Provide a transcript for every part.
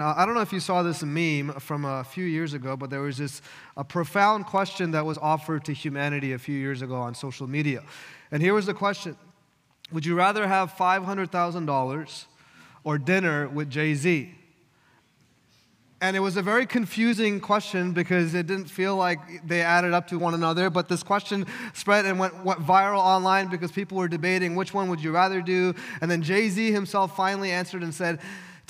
Uh, I don't know if you saw this meme from a few years ago, but there was this a profound question that was offered to humanity a few years ago on social media. And here was the question Would you rather have $500,000 or dinner with Jay Z? And it was a very confusing question because it didn't feel like they added up to one another. But this question spread and went, went viral online because people were debating which one would you rather do. And then Jay Z himself finally answered and said,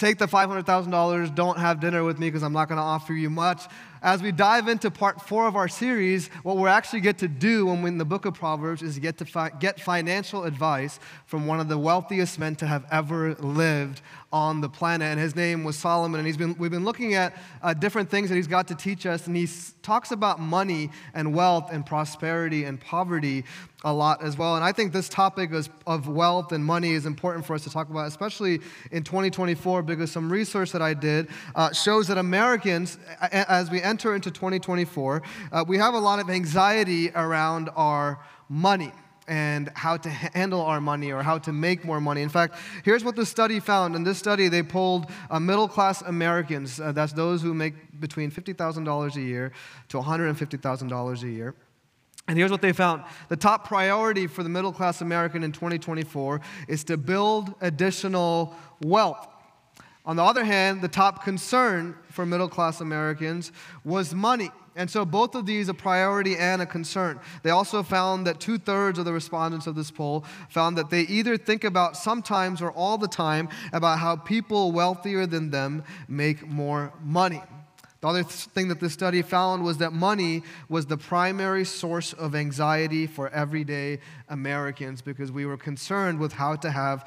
Take the $500,000, don't have dinner with me because I'm not going to offer you much. As we dive into part four of our series, what we actually get to do when we're in the book of Proverbs is get to fi- get financial advice from one of the wealthiest men to have ever lived on the planet. And his name was Solomon. And he's been, we've been looking at uh, different things that he's got to teach us. And he talks about money and wealth and prosperity and poverty a lot as well. And I think this topic is, of wealth and money is important for us to talk about, especially in 2024, because some research that I did uh, shows that Americans, as we enter into 2024, uh, we have a lot of anxiety around our money and how to handle our money or how to make more money. In fact, here's what the study found. In this study, they polled uh, middle class Americans, uh, that's those who make between $50,000 a year to $150,000 a year. And here's what they found the top priority for the middle class American in 2024 is to build additional wealth. On the other hand, the top concern for middle class Americans was money. And so both of these a priority and a concern. They also found that two thirds of the respondents of this poll found that they either think about sometimes or all the time about how people wealthier than them make more money. The other thing that this study found was that money was the primary source of anxiety for everyday Americans because we were concerned with how to have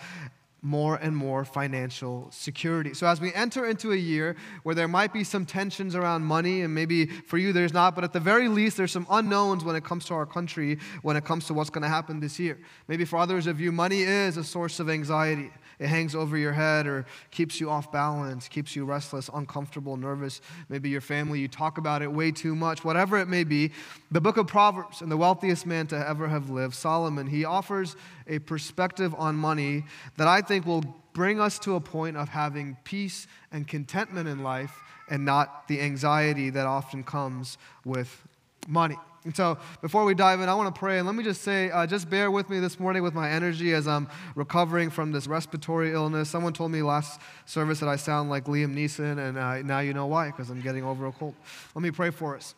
more and more financial security. So, as we enter into a year where there might be some tensions around money, and maybe for you there's not, but at the very least there's some unknowns when it comes to our country, when it comes to what's going to happen this year. Maybe for others of you, money is a source of anxiety. It hangs over your head or keeps you off balance, keeps you restless, uncomfortable, nervous. Maybe your family, you talk about it way too much. Whatever it may be, the book of Proverbs and the wealthiest man to ever have lived, Solomon, he offers a perspective on money that I think will bring us to a point of having peace and contentment in life and not the anxiety that often comes with money. And so, before we dive in, I want to pray. And let me just say, uh, just bear with me this morning with my energy as I'm recovering from this respiratory illness. Someone told me last service that I sound like Liam Neeson, and uh, now you know why, because I'm getting over a cold. Let me pray for us.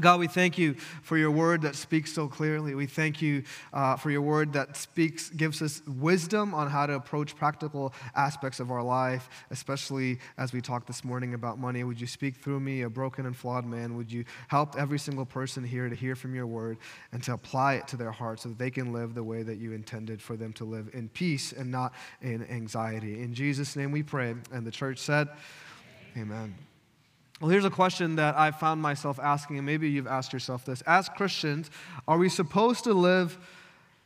God, we thank you for your word that speaks so clearly. We thank you uh, for your word that speaks, gives us wisdom on how to approach practical aspects of our life, especially as we talked this morning about money. Would you speak through me, a broken and flawed man? Would you help every single person here to hear from your word and to apply it to their heart so that they can live the way that you intended for them to live in peace and not in anxiety? In Jesus' name we pray. And the church said, Amen. Amen. Well, here's a question that I found myself asking, and maybe you've asked yourself this. As Christians, are we supposed to live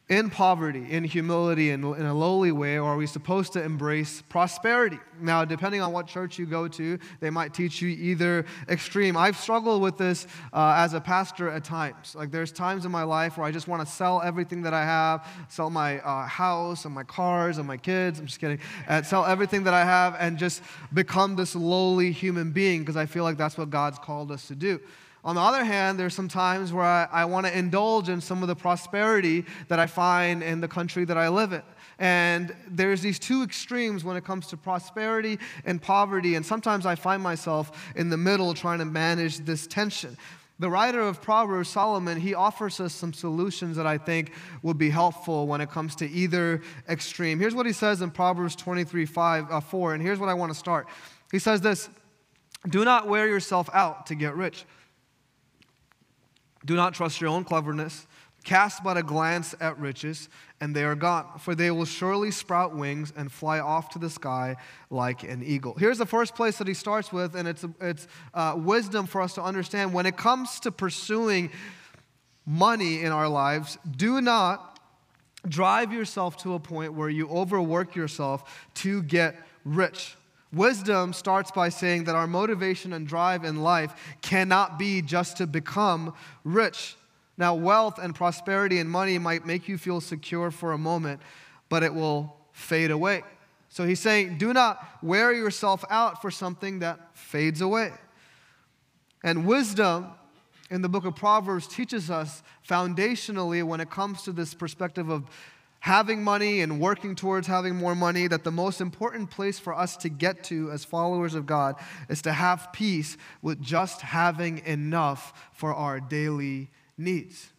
in poverty, in humility, in, in a lowly way, or are we supposed to embrace prosperity? Now, depending on what church you go to, they might teach you either extreme. I've struggled with this uh, as a pastor at times. Like, there's times in my life where I just want to sell everything that I have, sell my uh, house and my cars and my kids. I'm just kidding. And sell everything that I have and just become this lowly human being because I feel like that's what God's called us to do. On the other hand, there's some times where I, I want to indulge in some of the prosperity that I find in the country that I live in. And there's these two extremes when it comes to prosperity and poverty. And sometimes I find myself in the middle trying to manage this tension. The writer of Proverbs, Solomon, he offers us some solutions that I think would be helpful when it comes to either extreme. Here's what he says in Proverbs 23 5, uh, 4, and here's what I want to start. He says this Do not wear yourself out to get rich. Do not trust your own cleverness. Cast but a glance at riches, and they are gone, for they will surely sprout wings and fly off to the sky like an eagle. Here's the first place that he starts with, and it's, it's uh, wisdom for us to understand. When it comes to pursuing money in our lives, do not drive yourself to a point where you overwork yourself to get rich. Wisdom starts by saying that our motivation and drive in life cannot be just to become rich. Now, wealth and prosperity and money might make you feel secure for a moment, but it will fade away. So he's saying, do not wear yourself out for something that fades away. And wisdom in the book of Proverbs teaches us foundationally when it comes to this perspective of having money and working towards having more money that the most important place for us to get to as followers of God is to have peace with just having enough for our daily needs.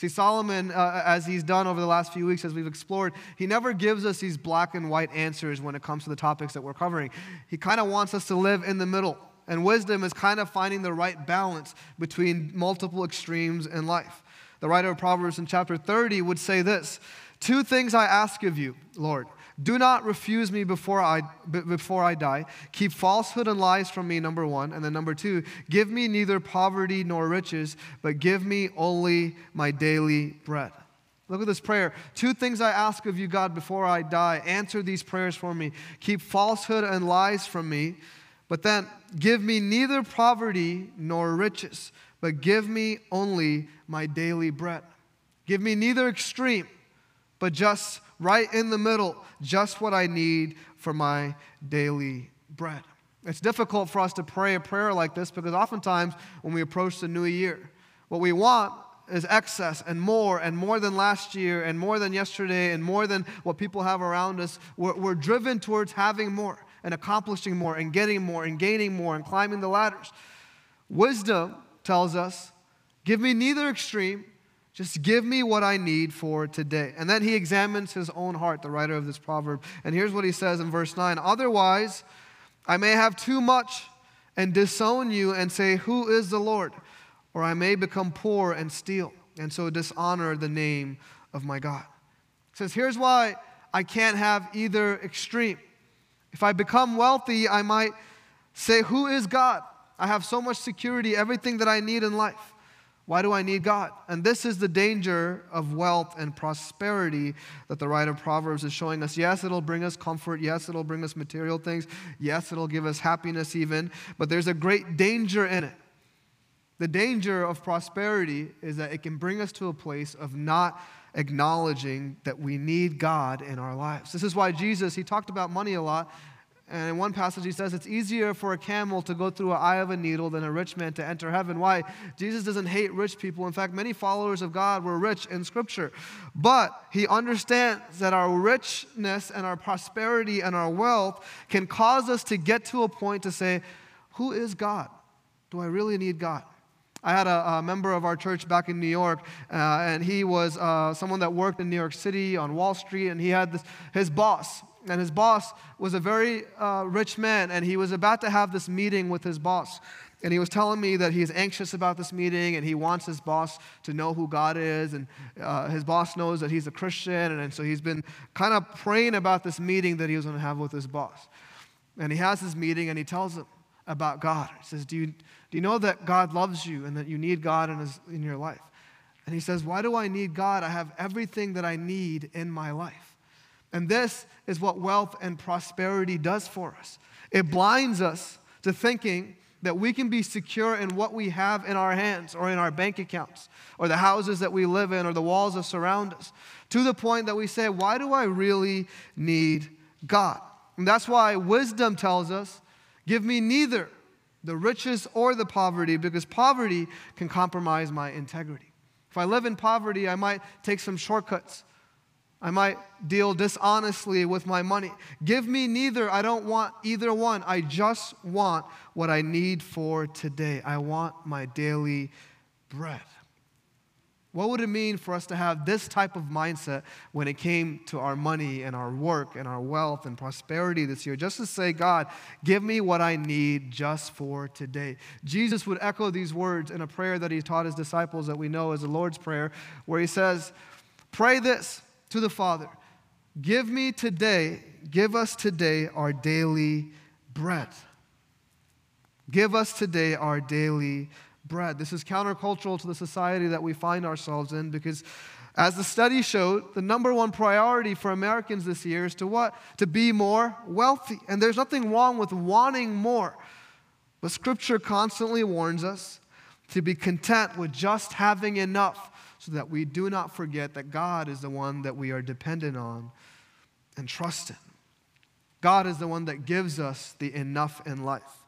See, Solomon, uh, as he's done over the last few weeks, as we've explored, he never gives us these black and white answers when it comes to the topics that we're covering. He kind of wants us to live in the middle. And wisdom is kind of finding the right balance between multiple extremes in life. The writer of Proverbs in chapter 30 would say this Two things I ask of you, Lord. Do not refuse me before I, before I die. Keep falsehood and lies from me, number one. And then number two, give me neither poverty nor riches, but give me only my daily bread. Look at this prayer. Two things I ask of you, God, before I die. Answer these prayers for me. Keep falsehood and lies from me. But then give me neither poverty nor riches, but give me only my daily bread. Give me neither extreme, but just right in the middle, just what I need for my daily bread. It's difficult for us to pray a prayer like this because oftentimes when we approach the new year, what we want is excess and more and more than last year and more than yesterday and more than what people have around us. We're, we're driven towards having more and accomplishing more and getting more and gaining more and climbing the ladders. Wisdom tells us give me neither extreme, just give me what I need for today. And then he examines his own heart, the writer of this proverb. And here's what he says in verse 9 Otherwise, I may have too much and disown you and say, Who is the Lord? Or I may become poor and steal, and so dishonor the name of my God. He says, Here's why I can't have either extreme. If I become wealthy, I might say, Who is God? I have so much security, everything that I need in life. Why do I need God? And this is the danger of wealth and prosperity that the writer of Proverbs is showing us. Yes, it'll bring us comfort. Yes, it'll bring us material things. Yes, it'll give us happiness even. But there's a great danger in it. The danger of prosperity is that it can bring us to a place of not acknowledging that we need God in our lives. This is why Jesus, he talked about money a lot and in one passage, he says it's easier for a camel to go through an eye of a needle than a rich man to enter heaven. Why? Jesus doesn't hate rich people. In fact, many followers of God were rich in Scripture. But he understands that our richness and our prosperity and our wealth can cause us to get to a point to say, Who is God? Do I really need God? I had a, a, member of our church back in New York, uh, and he was uh, someone that worked in New York City on Wall Street, and he had this, his boss and his boss was a very uh, rich man, and he was about to have this meeting with his boss. And he was telling me that he's anxious about this meeting and he wants his boss to know who God is. And uh, his boss knows that he's a Christian. And, and so he's been kind of praying about this meeting that he was going to have with his boss. And he has this meeting and he tells him about God. He says, Do you, do you know that God loves you and that you need God in, his, in your life? And he says, Why do I need God? I have everything that I need in my life. And this is what wealth and prosperity does for us it blinds us to thinking that we can be secure in what we have in our hands or in our bank accounts or the houses that we live in or the walls that surround us to the point that we say, Why do I really need God? And that's why wisdom tells us, Give me neither the riches or the poverty, because poverty can compromise my integrity. If I live in poverty, I might take some shortcuts. I might deal dishonestly with my money. Give me neither. I don't want either one. I just want what I need for today. I want my daily bread. What would it mean for us to have this type of mindset when it came to our money and our work and our wealth and prosperity this year? Just to say, God, give me what I need just for today. Jesus would echo these words in a prayer that he taught his disciples that we know as the Lord's Prayer, where he says, Pray this to the Father Give me today, give us today our daily bread. Give us today our daily bread. This is countercultural to the society that we find ourselves in because, as the study showed, the number one priority for Americans this year is to what? To be more wealthy. And there's nothing wrong with wanting more. But Scripture constantly warns us to be content with just having enough so that we do not forget that God is the one that we are dependent on and trust in. God is the one that gives us the enough in life.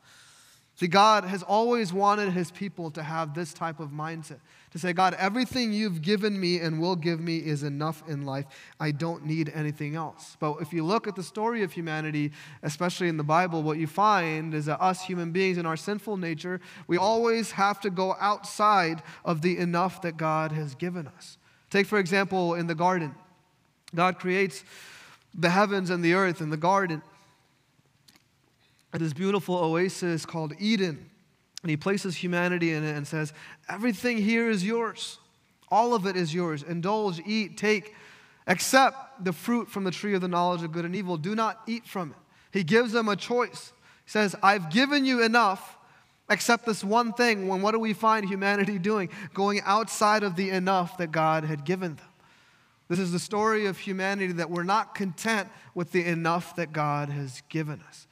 See, God has always wanted his people to have this type of mindset to say, God, everything you've given me and will give me is enough in life. I don't need anything else. But if you look at the story of humanity, especially in the Bible, what you find is that us human beings in our sinful nature, we always have to go outside of the enough that God has given us. Take, for example, in the garden, God creates the heavens and the earth in the garden. This beautiful oasis called Eden. And he places humanity in it and says, Everything here is yours. All of it is yours. Indulge, eat, take, except the fruit from the tree of the knowledge of good and evil. Do not eat from it. He gives them a choice. He says, I've given you enough except this one thing. When what do we find humanity doing? Going outside of the enough that God had given them. This is the story of humanity that we're not content with the enough that God has given us.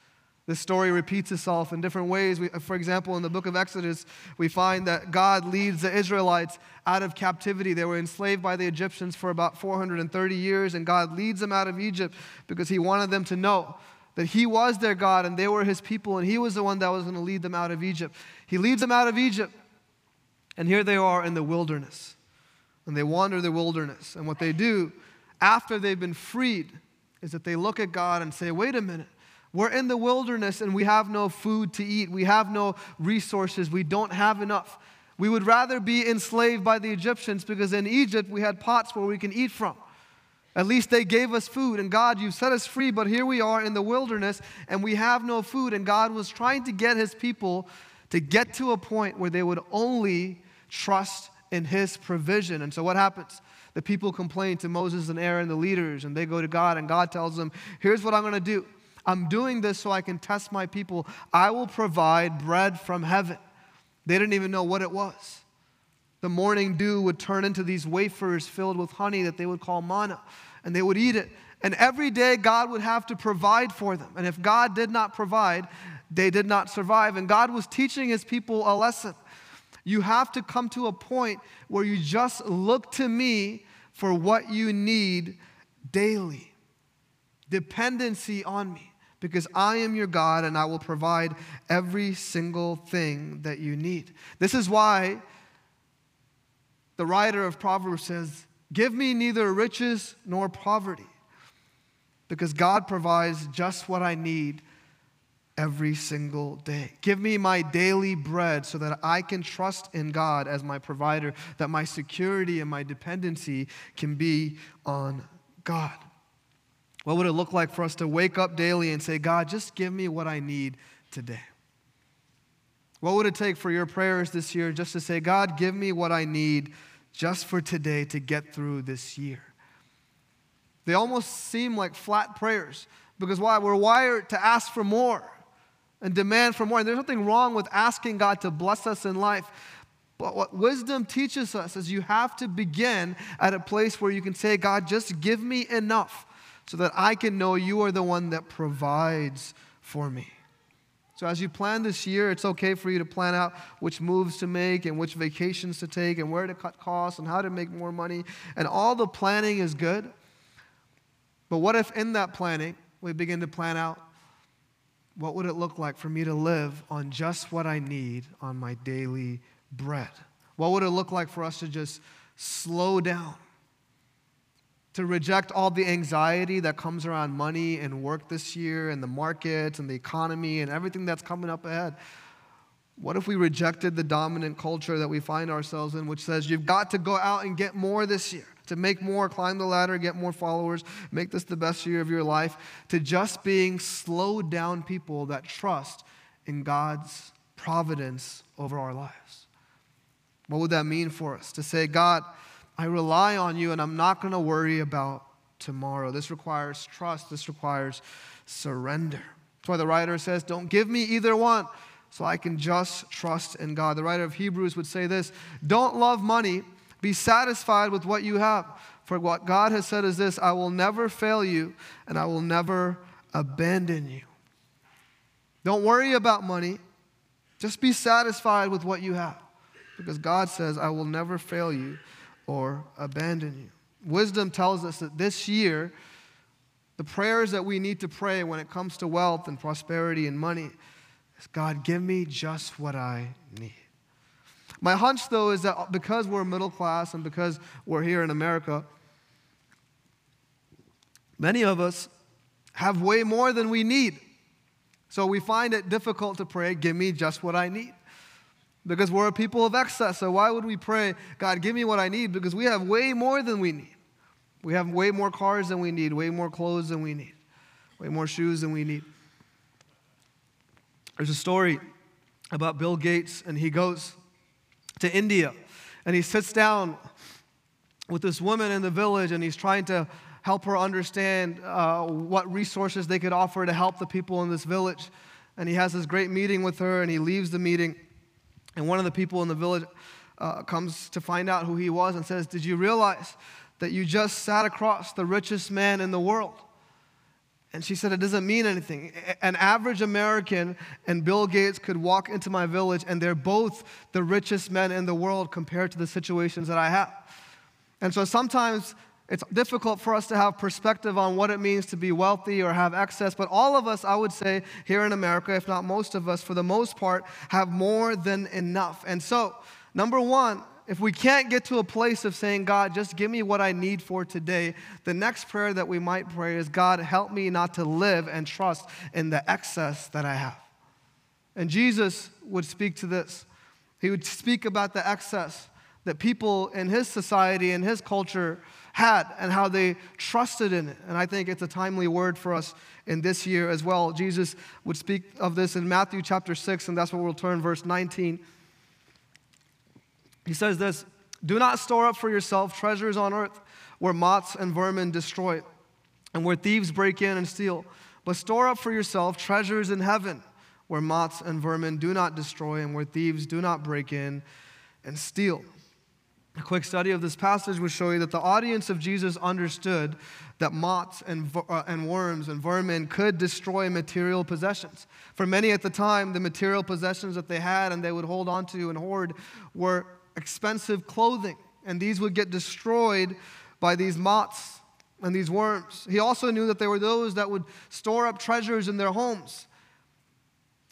This story repeats itself in different ways. We, for example, in the book of Exodus, we find that God leads the Israelites out of captivity. They were enslaved by the Egyptians for about 430 years, and God leads them out of Egypt because He wanted them to know that He was their God and they were His people, and He was the one that was going to lead them out of Egypt. He leads them out of Egypt, and here they are in the wilderness. And they wander the wilderness. And what they do after they've been freed is that they look at God and say, wait a minute. We're in the wilderness and we have no food to eat. We have no resources. We don't have enough. We would rather be enslaved by the Egyptians because in Egypt we had pots where we can eat from. At least they gave us food. And God, you've set us free, but here we are in the wilderness and we have no food. And God was trying to get his people to get to a point where they would only trust in his provision. And so what happens? The people complain to Moses and Aaron, the leaders, and they go to God, and God tells them, Here's what I'm going to do. I'm doing this so I can test my people. I will provide bread from heaven. They didn't even know what it was. The morning dew would turn into these wafers filled with honey that they would call manna, and they would eat it. And every day, God would have to provide for them. And if God did not provide, they did not survive. And God was teaching his people a lesson. You have to come to a point where you just look to me for what you need daily. Dependency on me because I am your God and I will provide every single thing that you need. This is why the writer of Proverbs says, Give me neither riches nor poverty, because God provides just what I need every single day. Give me my daily bread so that I can trust in God as my provider, that my security and my dependency can be on God. What would it look like for us to wake up daily and say, God, just give me what I need today? What would it take for your prayers this year just to say, God, give me what I need just for today to get through this year? They almost seem like flat prayers because why? We're wired to ask for more and demand for more. And there's nothing wrong with asking God to bless us in life. But what wisdom teaches us is you have to begin at a place where you can say, God, just give me enough so that I can know you are the one that provides for me. So, as you plan this year, it's okay for you to plan out which moves to make and which vacations to take and where to cut costs and how to make more money. And all the planning is good. But what if in that planning, we begin to plan out what would it look like for me to live on just what I need on my daily bread? What would it look like for us to just slow down to reject all the anxiety that comes around money and work this year and the markets and the economy and everything that's coming up ahead. What if we rejected the dominant culture that we find ourselves in, which says you've got to go out and get more this year, to make more, climb the ladder, get more followers, make this the best year of your life, to just being slowed down people that trust in God's providence over our lives? What would that mean for us? To say, God, I rely on you and I'm not going to worry about tomorrow. This requires trust, this requires surrender. That's why the writer says, Don't give me either one so I can just trust in God. The writer of Hebrews would say this Don't love money, be satisfied with what you have. For what God has said is this I will never fail you and I will never abandon you. Don't worry about money, just be satisfied with what you have. Because God says, I will never fail you or abandon you. Wisdom tells us that this year, the prayers that we need to pray when it comes to wealth and prosperity and money is God, give me just what I need. My hunch, though, is that because we're middle class and because we're here in America, many of us have way more than we need. So we find it difficult to pray, give me just what I need. Because we're a people of excess. So why would we pray, God, give me what I need? Because we have way more than we need. We have way more cars than we need, way more clothes than we need, way more shoes than we need. There's a story about Bill Gates, and he goes to India and he sits down with this woman in the village and he's trying to help her understand uh, what resources they could offer to help the people in this village. And he has this great meeting with her and he leaves the meeting. And one of the people in the village uh, comes to find out who he was and says, Did you realize that you just sat across the richest man in the world. And she said, It doesn't mean anything. An average American and Bill Gates could walk into my village, and they're both the richest men in the world compared to the situations that I have. And so sometimes it's difficult for us to have perspective on what it means to be wealthy or have excess, but all of us, I would say, here in America, if not most of us, for the most part, have more than enough. And so, number one, if we can't get to a place of saying, God, just give me what I need for today, the next prayer that we might pray is, God, help me not to live and trust in the excess that I have. And Jesus would speak to this. He would speak about the excess that people in his society and his culture had and how they trusted in it. And I think it's a timely word for us in this year as well. Jesus would speak of this in Matthew chapter 6, and that's where we'll turn, verse 19. He says this Do not store up for yourself treasures on earth where moths and vermin destroy and where thieves break in and steal, but store up for yourself treasures in heaven where moths and vermin do not destroy and where thieves do not break in and steal. A quick study of this passage would show you that the audience of Jesus understood that moths and, uh, and worms and vermin could destroy material possessions. For many at the time, the material possessions that they had and they would hold on to and hoard were expensive clothing, and these would get destroyed by these moths and these worms. He also knew that there were those that would store up treasures in their homes.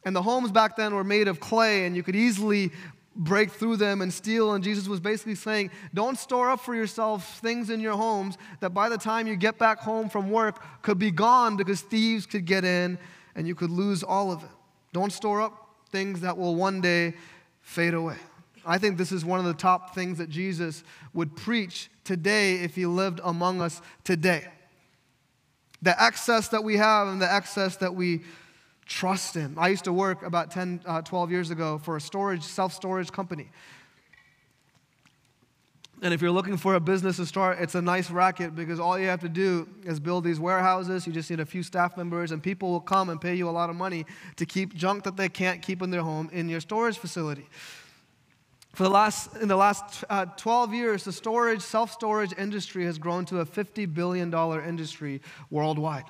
And the homes back then were made of clay, and you could easily break through them and steal. And Jesus was basically saying, Don't store up for yourself things in your homes that by the time you get back home from work could be gone because thieves could get in and you could lose all of it. Don't store up things that will one day fade away. I think this is one of the top things that Jesus would preach today if he lived among us today. The excess that we have and the excess that we trust Him. I used to work about 10, uh, 12 years ago for a storage, self storage company. And if you're looking for a business to start, it's a nice racket because all you have to do is build these warehouses. You just need a few staff members, and people will come and pay you a lot of money to keep junk that they can't keep in their home in your storage facility. For the last, in the last uh, 12 years, the storage, self storage industry has grown to a $50 billion industry worldwide.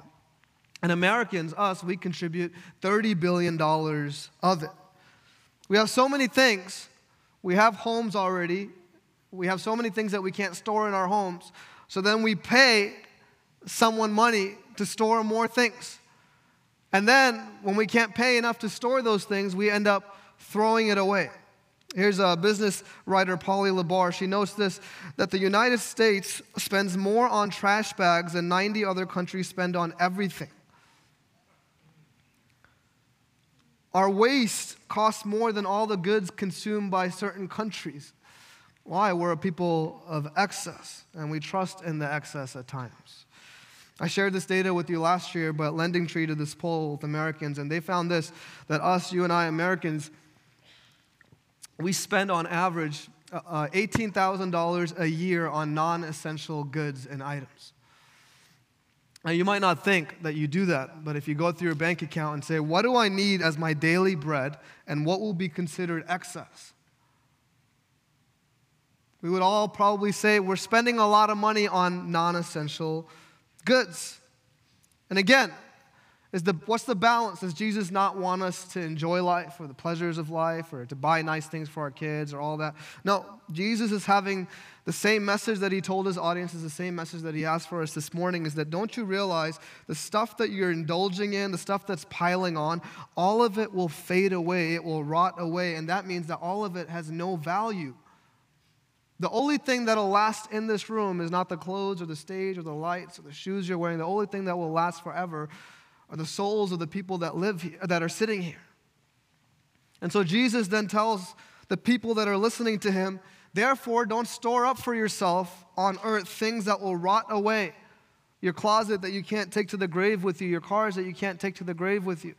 And Americans, us, we contribute $30 billion of it. We have so many things. We have homes already. We have so many things that we can't store in our homes. So then we pay someone money to store more things. And then when we can't pay enough to store those things, we end up throwing it away. Here's a business writer, Polly LaBarre. She notes this that the United States spends more on trash bags than 90 other countries spend on everything. Our waste costs more than all the goods consumed by certain countries. Why? We're a people of excess, and we trust in the excess at times. I shared this data with you last year, but Lending Tree did this poll with Americans, and they found this that us, you and I, Americans, we spend on average uh, uh $18,000 a year on non essential goods and items. Now, you might not think that you do that, but if you go through your bank account and say, What do I need as my daily bread, and what will be considered excess? We would all probably say we're spending a lot of money on non essential goods. And again, Is the, what's the balance? Does Jesus not want us to enjoy life or the pleasures of life or to buy nice things for our kids or all that? No, Jesus is having the same message that he told his audience is the same message that he asked for us this morning is that don't you realize the stuff that you're indulging in, the stuff that's piling on, all of it will fade away, it will rot away, and that means that all of it has no value. The only thing that'll last in this room is not the clothes or the stage or the lights or the shoes you're wearing. The only thing that will last forever are the souls of the people that live here, that are sitting here. And so Jesus then tells the people that are listening to him, therefore, don't store up for yourself on earth things that will rot away. Your closet that you can't take to the grave with you, your cars that you can't take to the grave with you.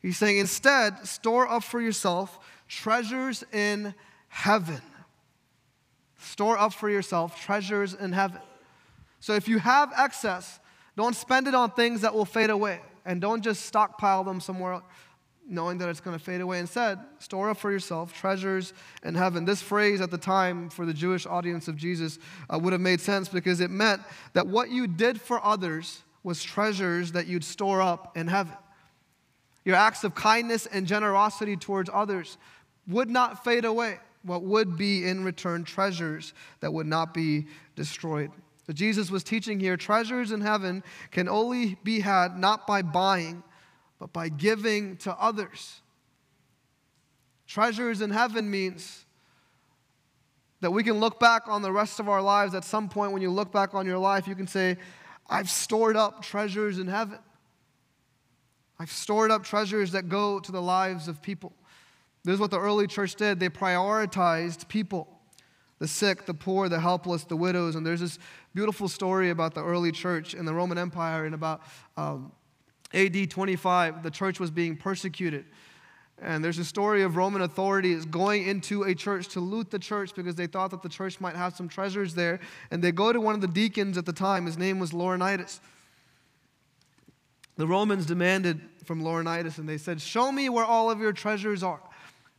He's saying, instead, store up for yourself treasures in heaven. Store up for yourself treasures in heaven. So if you have excess, don't spend it on things that will fade away and don't just stockpile them somewhere knowing that it's going to fade away. Instead, store up for yourself treasures in heaven. This phrase at the time for the Jewish audience of Jesus uh, would have made sense because it meant that what you did for others was treasures that you'd store up in heaven. Your acts of kindness and generosity towards others would not fade away. What would be in return treasures that would not be destroyed. So Jesus was teaching here treasures in heaven can only be had not by buying, but by giving to others. Treasures in heaven means that we can look back on the rest of our lives. At some point, when you look back on your life, you can say, I've stored up treasures in heaven. I've stored up treasures that go to the lives of people. This is what the early church did. They prioritized people the sick, the poor, the helpless, the widows. And there's this beautiful story about the early church in the Roman Empire in about um, AD 25. The church was being persecuted. And there's a story of Roman authorities going into a church to loot the church because they thought that the church might have some treasures there. And they go to one of the deacons at the time. His name was Laurentius. The Romans demanded from Laurentius, and they said, Show me where all of your treasures are.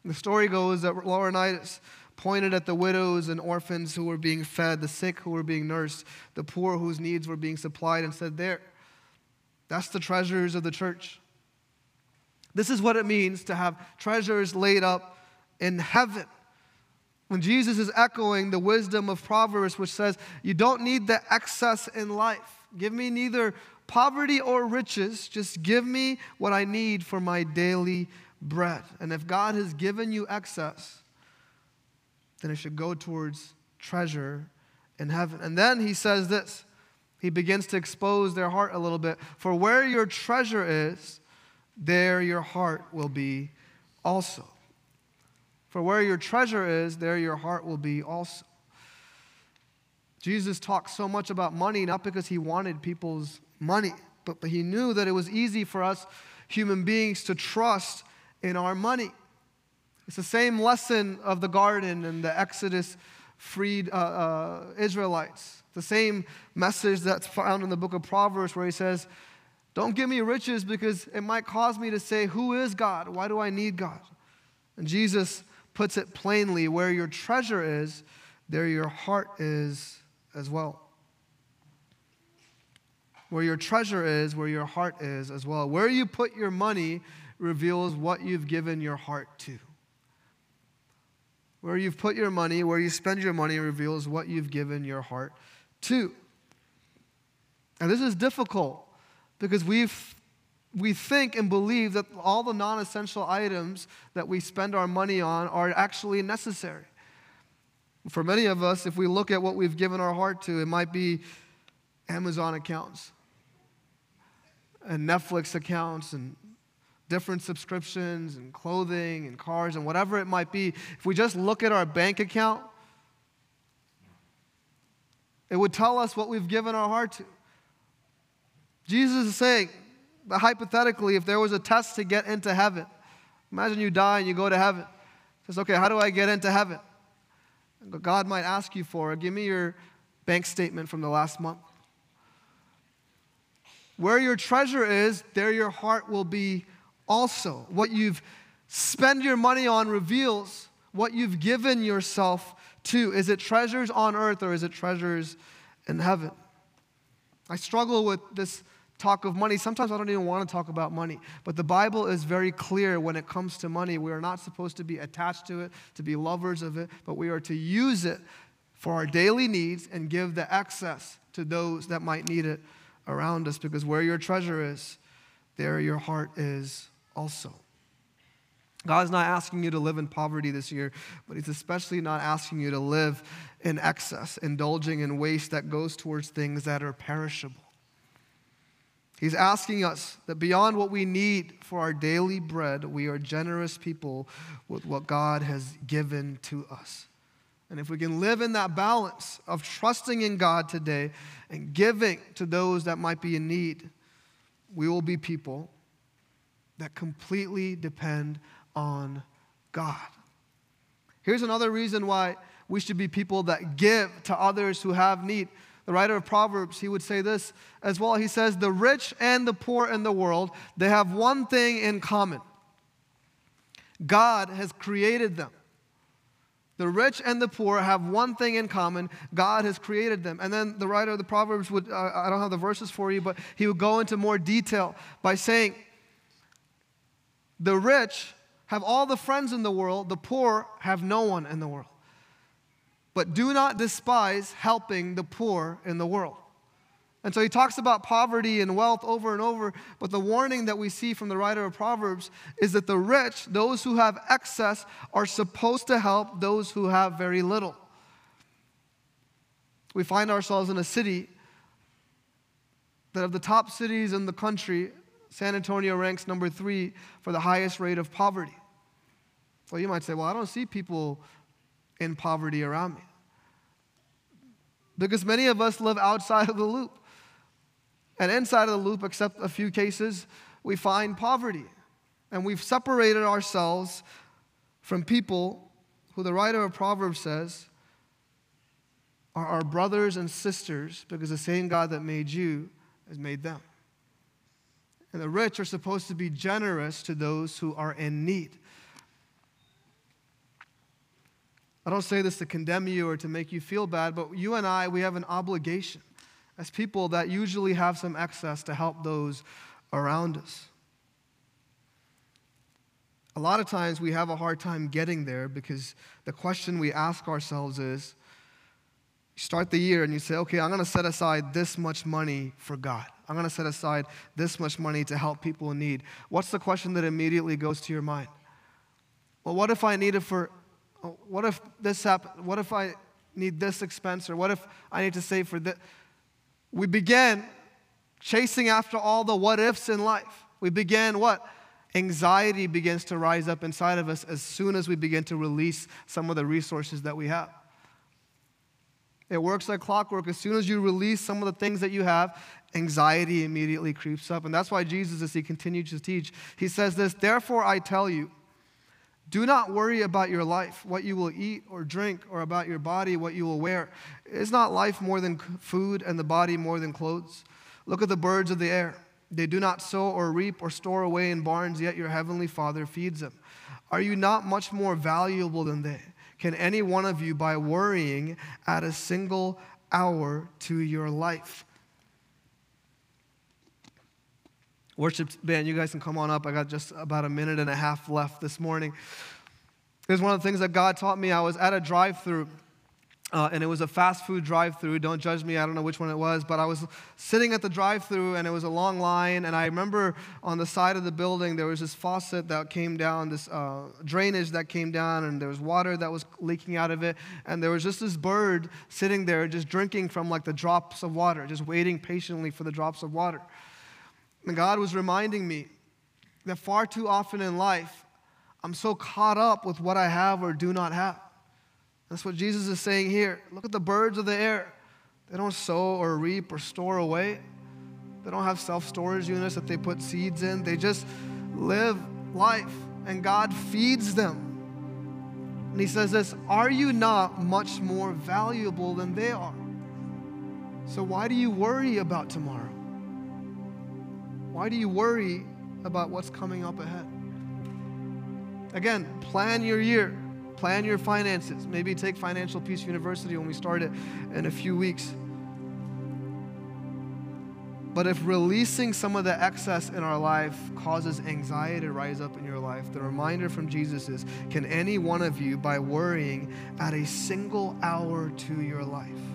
And the story goes that Laurentius pointed at the widows and orphans who were being fed, the sick who were being nursed, the poor whose needs were being supplied, and said, There, that's the treasures of the church. This is what it means to have treasures laid up in heaven. When Jesus is echoing the wisdom of Proverbs, which says, You don't need the excess in life. Give me neither poverty or riches, just give me what I need for my daily bread. And if God has given you excess, then it should go towards treasure in heaven. And then he says this he begins to expose their heart a little bit. For where your treasure is, there your heart will be also. For where your treasure is, there your heart will be also. Jesus talked so much about money, not because he wanted people's money, but, but he knew that it was easy for us human beings to trust in our money. It's the same lesson of the garden and the Exodus freed uh, uh, Israelites. The same message that's found in the book of Proverbs where he says, Don't give me riches because it might cause me to say, Who is God? Why do I need God? And Jesus puts it plainly where your treasure is, there your heart is as well. Where your treasure is, where your heart is as well. Where you put your money reveals what you've given your heart to. Where you've put your money, where you spend your money, reveals what you've given your heart to. And this is difficult because we've we think and believe that all the non essential items that we spend our money on are actually necessary. For many of us, if we look at what we've given our heart to, it might be Amazon accounts and Netflix accounts and different subscriptions and clothing and cars and whatever it might be, if we just look at our bank account, it would tell us what we've given our heart to. Jesus is saying hypothetically, if there was a test to get into heaven, imagine you die and you go to heaven. Says, okay, how do I get into heaven? God might ask you for. Give me your bank statement from the last month. Where your treasure is, there your heart will be also. What you've spent your money on reveals what you've given yourself to. Is it treasures on earth or is it treasures in heaven? I struggle with this talk of money, sometimes I don't even want to talk about money. But the Bible is very clear when it comes to money. We are not supposed to be attached to it, to be lovers of it, but we are to use it for our daily needs and give the excess to those that might need it around us because where your treasure is, there your heart is also. God is not asking you to live in poverty this year, but He's especially not asking you to live in excess, indulging in waste that goes towards things that are perishable. He's asking us that beyond what we need for our daily bread, we are generous people with what God has given to us. And if we can live in that balance of trusting in God today and giving to those that might be in need, we will be people that completely depend on God. Here's another reason why we should be people that give to others who have need. The writer of Proverbs, he would say this as well. He says, The rich and the poor in the world, they have one thing in common God has created them. The rich and the poor have one thing in common God has created them. And then the writer of the Proverbs would, uh, I don't have the verses for you, but he would go into more detail by saying, The rich have all the friends in the world, the poor have no one in the world. But do not despise helping the poor in the world. And so he talks about poverty and wealth over and over, but the warning that we see from the writer of Proverbs is that the rich, those who have excess, are supposed to help those who have very little. We find ourselves in a city that, of the top cities in the country, San Antonio ranks number three for the highest rate of poverty. Well, you might say, well, I don't see people in poverty around me. Because many of us live outside of the loop. And inside of the loop, except a few cases, we find poverty. And we've separated ourselves from people who the writer of Proverbs says are our brothers and sisters because the same God that made you has made them. And the rich are supposed to be generous to those who are in need. I don't say this to condemn you or to make you feel bad, but you and I, we have an obligation as people that usually have some excess to help those around us. A lot of times we have a hard time getting there because the question we ask ourselves is you start the year and you say, okay, I'm going to set aside this much money for God. I'm going to set aside this much money to help people in need. What's the question that immediately goes to your mind? Well, what if I need it for, oh, what if this happens? What if I need this expense? Or what if I need to save for this? we begin chasing after all the what ifs in life. We begin what? Anxiety begins to rise up inside of us as soon as we begin to release some of the resources that we have. It works like clockwork. As soon as you release some of the things that you have, anxiety immediately creeps up. And that's why Jesus, as he continues to teach, he says this Therefore, I tell you, do not worry about your life, what you will eat or drink, or about your body, what you will wear. Is not life more than food and the body more than clothes? Look at the birds of the air. They do not sow or reap or store away in barns, yet your heavenly Father feeds them. Are you not much more valuable than they? Can any one of you, by worrying, add a single hour to your life? Worship band, you guys can come on up. I got just about a minute and a half left this morning. Was one of the things that God taught me. I was at a drive through. Uh, and it was a fast food drive through. Don't judge me, I don't know which one it was, but I was sitting at the drive through and it was a long line. And I remember on the side of the building there was this faucet that came down, this uh, drainage that came down, and there was water that was leaking out of it. And there was just this bird sitting there just drinking from like the drops of water, just waiting patiently for the drops of water. And God was reminding me that far too often in life, I'm so caught up with what I have or do not have. That's what Jesus is saying here. Look at the birds of the air. They don't sow or reap or store away. They don't have self storage units that they put seeds in. They just live life, and God feeds them. And He says this Are you not much more valuable than they are? So why do you worry about tomorrow? Why do you worry about what's coming up ahead? Again, plan your year, plan your finances. Maybe take Financial Peace University when we start it in a few weeks. But if releasing some of the excess in our life causes anxiety to rise up in your life, the reminder from Jesus is can any one of you, by worrying, add a single hour to your life?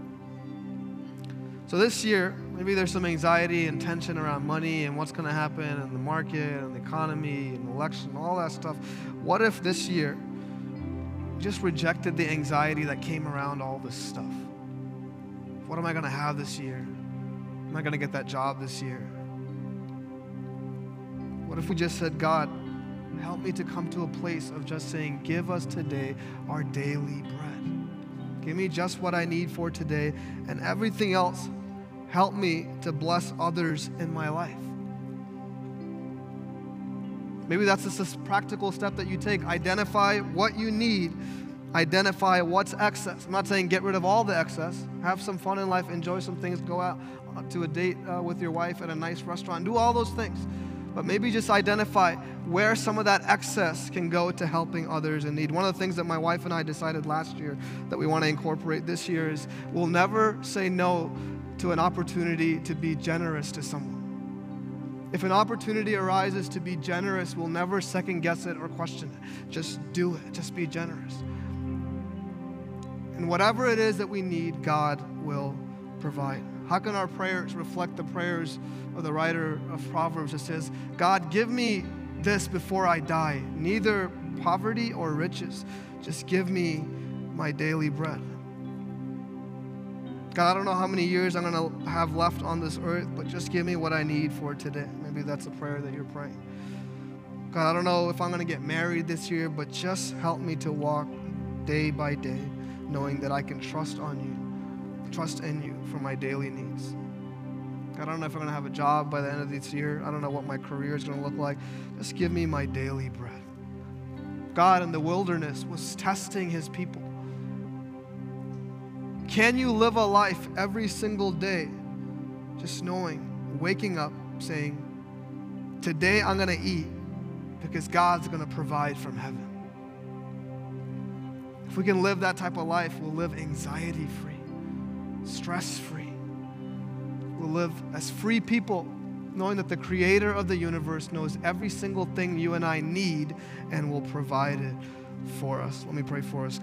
So, this year, maybe there's some anxiety and tension around money and what's going to happen in the market and the economy and election, and all that stuff. What if this year you just rejected the anxiety that came around all this stuff? What am I going to have this year? Am I going to get that job this year? What if we just said, God, help me to come to a place of just saying, Give us today our daily bread. Give me just what I need for today, and everything else, help me to bless others in my life. Maybe that's just a practical step that you take. Identify what you need identify what's excess. I'm not saying get rid of all the excess. Have some fun in life, enjoy some things, go out to a date uh, with your wife at a nice restaurant, do all those things. But maybe just identify where some of that excess can go to helping others in need. One of the things that my wife and I decided last year that we want to incorporate this year is we'll never say no to an opportunity to be generous to someone. If an opportunity arises to be generous, we'll never second guess it or question it. Just do it, just be generous. And whatever it is that we need, God will provide. How can our prayers reflect the prayers of the writer of Proverbs that says, God, give me this before I die, neither poverty or riches. Just give me my daily bread. God, I don't know how many years I'm going to have left on this earth, but just give me what I need for today. Maybe that's a prayer that you're praying. God, I don't know if I'm going to get married this year, but just help me to walk day by day, knowing that I can trust on you trust in you for my daily needs. God, I don't know if I'm going to have a job by the end of this year. I don't know what my career is going to look like. Just give me my daily bread. God in the wilderness was testing his people. Can you live a life every single day just knowing, waking up, saying, Today I'm going to eat because God's going to provide from heaven? If we can live that type of life, we'll live anxiety free stress free. We'll live as free people, knowing that the creator of the universe knows every single thing you and I need and will provide it for us. Let me pray for us.